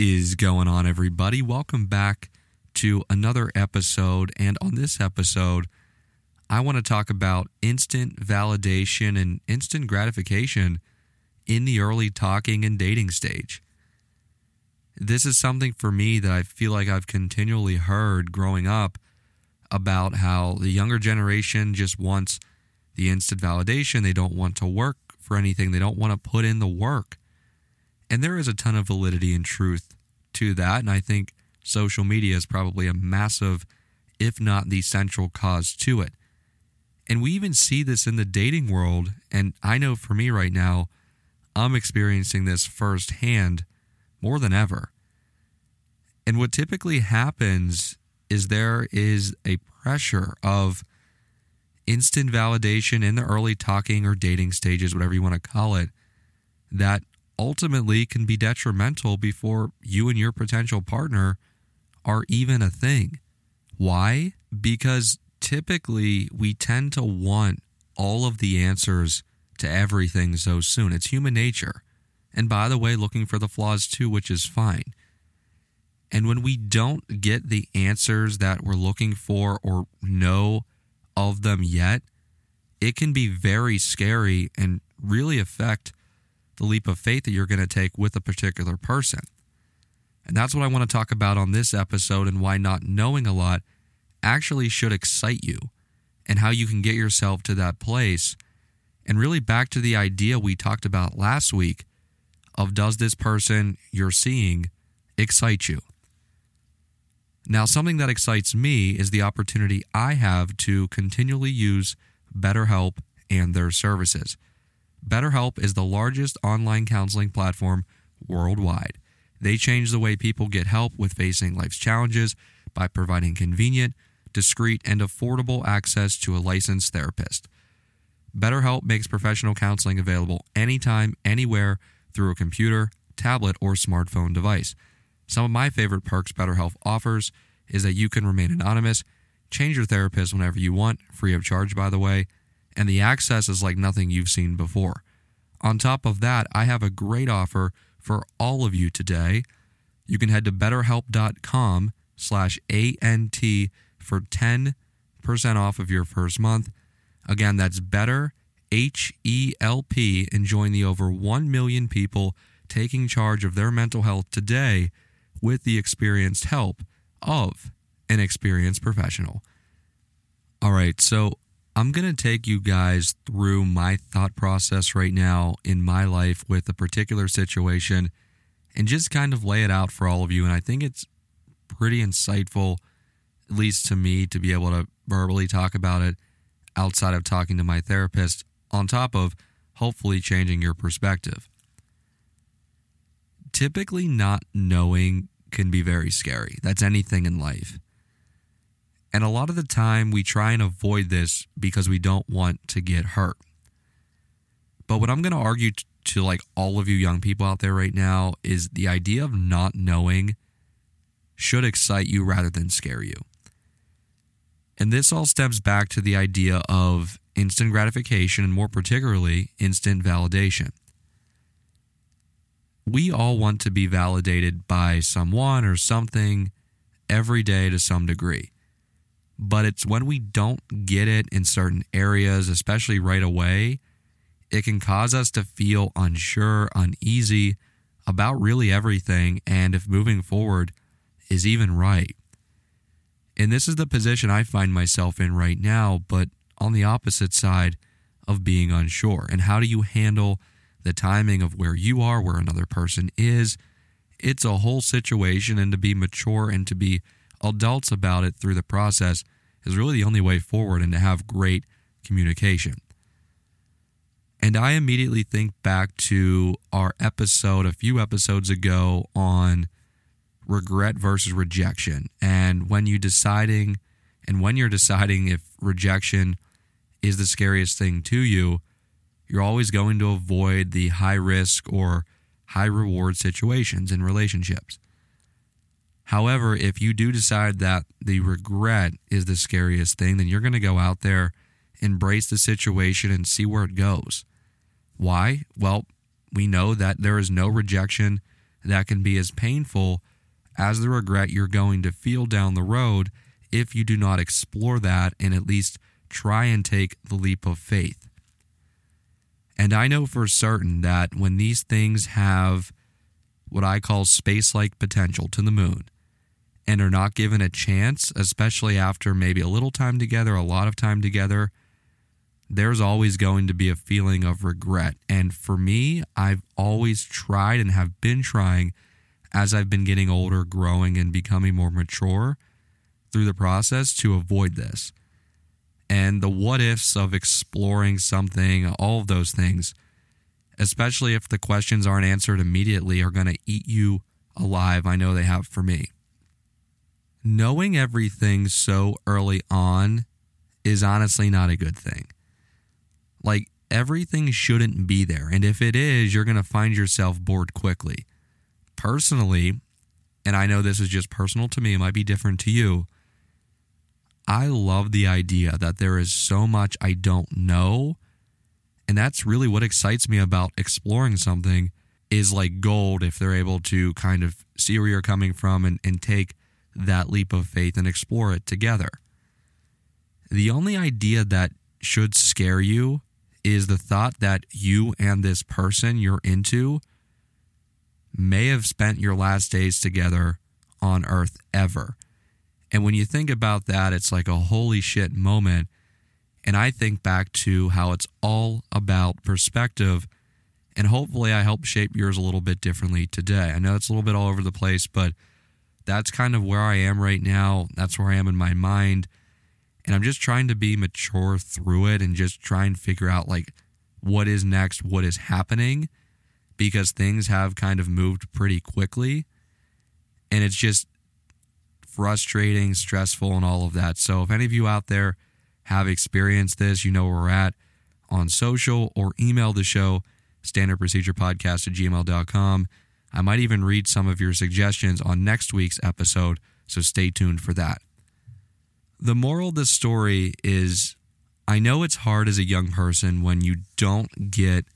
is going on, everybody? Welcome back to another episode. And on this episode, I want to talk about instant validation and instant gratification in the early talking and dating stage. This is something for me that I feel like I've continually heard growing up about how the younger generation just wants the instant validation. They don't want to work for anything, they don't want to put in the work. And there is a ton of validity and truth to that. And I think social media is probably a massive, if not the central cause to it. And we even see this in the dating world. And I know for me right now, I'm experiencing this firsthand more than ever. And what typically happens is there is a pressure of instant validation in the early talking or dating stages, whatever you want to call it, that ultimately can be detrimental before you and your potential partner are even a thing. Why? Because typically we tend to want all of the answers to everything so soon. It's human nature. And by the way, looking for the flaws too, which is fine. And when we don't get the answers that we're looking for or know of them yet, it can be very scary and really affect the leap of faith that you're going to take with a particular person. And that's what I want to talk about on this episode and why not knowing a lot actually should excite you and how you can get yourself to that place. And really back to the idea we talked about last week of does this person you're seeing excite you? Now, something that excites me is the opportunity I have to continually use BetterHelp and their services. BetterHelp is the largest online counseling platform worldwide. They change the way people get help with facing life's challenges by providing convenient, discreet, and affordable access to a licensed therapist. BetterHelp makes professional counseling available anytime, anywhere through a computer, tablet, or smartphone device. Some of my favorite perks BetterHelp offers is that you can remain anonymous, change your therapist whenever you want, free of charge, by the way, and the access is like nothing you've seen before. On top of that, I have a great offer for all of you today. You can head to betterhelp.com slash ANT for 10% off of your first month. Again, that's better, H-E-L-P, and join the over 1 million people taking charge of their mental health today with the experienced help of an experienced professional. All right, so I'm going to take you guys through my thought process right now in my life with a particular situation and just kind of lay it out for all of you. And I think it's pretty insightful, at least to me, to be able to verbally talk about it outside of talking to my therapist, on top of hopefully changing your perspective. Typically, not knowing can be very scary. That's anything in life. And a lot of the time, we try and avoid this because we don't want to get hurt. But what I'm going to argue to like all of you young people out there right now is the idea of not knowing should excite you rather than scare you. And this all stems back to the idea of instant gratification and more particularly instant validation. We all want to be validated by someone or something every day to some degree but it's when we don't get it in certain areas, especially right away, it can cause us to feel unsure, uneasy about really everything and if moving forward is even right. And this is the position I find myself in right now, but on the opposite side of being unsure. And how do you handle the timing of where you are, where another person is? It's a whole situation, and to be mature and to be adults about it through the process is really the only way forward and to have great communication. And I immediately think back to our episode a few episodes ago on regret versus rejection. And when you deciding and when you're deciding if rejection is the scariest thing to you, you're always going to avoid the high risk or high reward situations in relationships. However, if you do decide that the regret is the scariest thing, then you're going to go out there, embrace the situation, and see where it goes. Why? Well, we know that there is no rejection that can be as painful as the regret you're going to feel down the road if you do not explore that and at least try and take the leap of faith. And I know for certain that when these things have what I call space like potential to the moon and are not given a chance, especially after maybe a little time together, a lot of time together, there's always going to be a feeling of regret. And for me, I've always tried and have been trying as I've been getting older, growing, and becoming more mature through the process to avoid this. And the what ifs of exploring something, all of those things, especially if the questions aren't answered immediately, are going to eat you alive. I know they have for me. Knowing everything so early on is honestly not a good thing. Like, everything shouldn't be there. And if it is, you're going to find yourself bored quickly. Personally, and I know this is just personal to me, it might be different to you. I love the idea that there is so much I don't know. And that's really what excites me about exploring something is like gold if they're able to kind of see where you're coming from and, and take that leap of faith and explore it together. The only idea that should scare you is the thought that you and this person you're into may have spent your last days together on earth ever. And when you think about that, it's like a holy shit moment. And I think back to how it's all about perspective. And hopefully, I help shape yours a little bit differently today. I know it's a little bit all over the place, but that's kind of where I am right now. That's where I am in my mind. And I'm just trying to be mature through it and just try and figure out like what is next, what is happening, because things have kind of moved pretty quickly. And it's just frustrating, stressful, and all of that. So if any of you out there have experienced this, you know where we're at on social or email the show, standardprocedurepodcast at gmail.com. I might even read some of your suggestions on next week's episode, so stay tuned for that. The moral of this story is I know it's hard as a young person when you don't get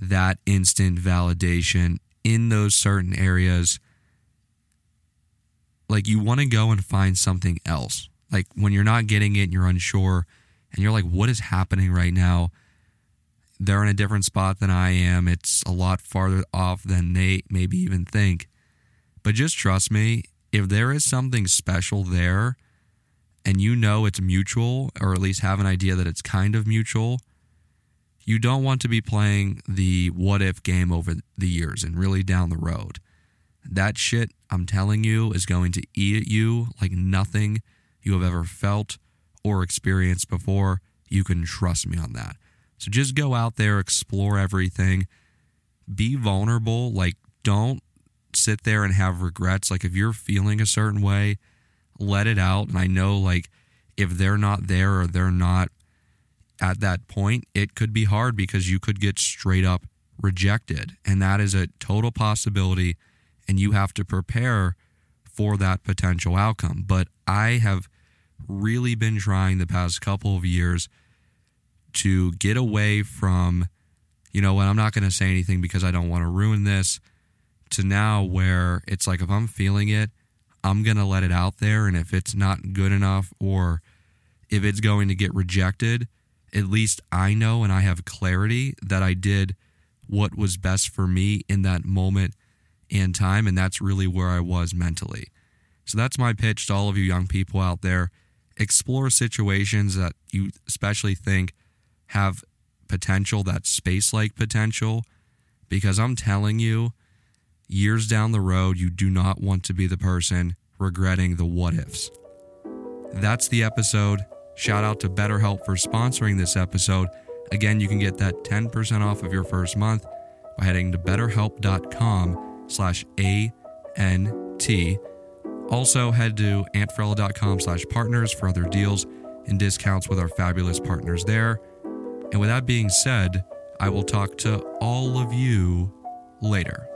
that instant validation in those certain areas. Like you want to go and find something else. Like when you're not getting it and you're unsure and you're like, what is happening right now? They're in a different spot than I am. It's a lot farther off than they maybe even think. But just trust me, if there is something special there, and you know it's mutual, or at least have an idea that it's kind of mutual, you don't want to be playing the what if game over the years and really down the road. That shit, I'm telling you, is going to eat at you like nothing you have ever felt or experienced before. You can trust me on that. So just go out there, explore everything, be vulnerable. Like, don't sit there and have regrets. Like, if you're feeling a certain way, let it out. And I know, like, if they're not there or they're not at that point, it could be hard because you could get straight up rejected. And that is a total possibility. And you have to prepare for that potential outcome. But I have really been trying the past couple of years to get away from, you know what, I'm not going to say anything because I don't want to ruin this, to now where it's like if I'm feeling it, I'm going to let it out there. And if it's not good enough or if it's going to get rejected, at least I know and I have clarity that I did what was best for me in that moment and time. And that's really where I was mentally. So that's my pitch to all of you young people out there. Explore situations that you especially think have potential, that space like potential, because I'm telling you, years down the road, you do not want to be the person regretting the what ifs. That's the episode. Shout out to BetterHelp for sponsoring this episode. Again, you can get that 10% off of your first month by heading to betterhelp.com slash A-N-T. Also, head to antferrella.com slash partners for other deals and discounts with our fabulous partners there. And with that being said, I will talk to all of you later.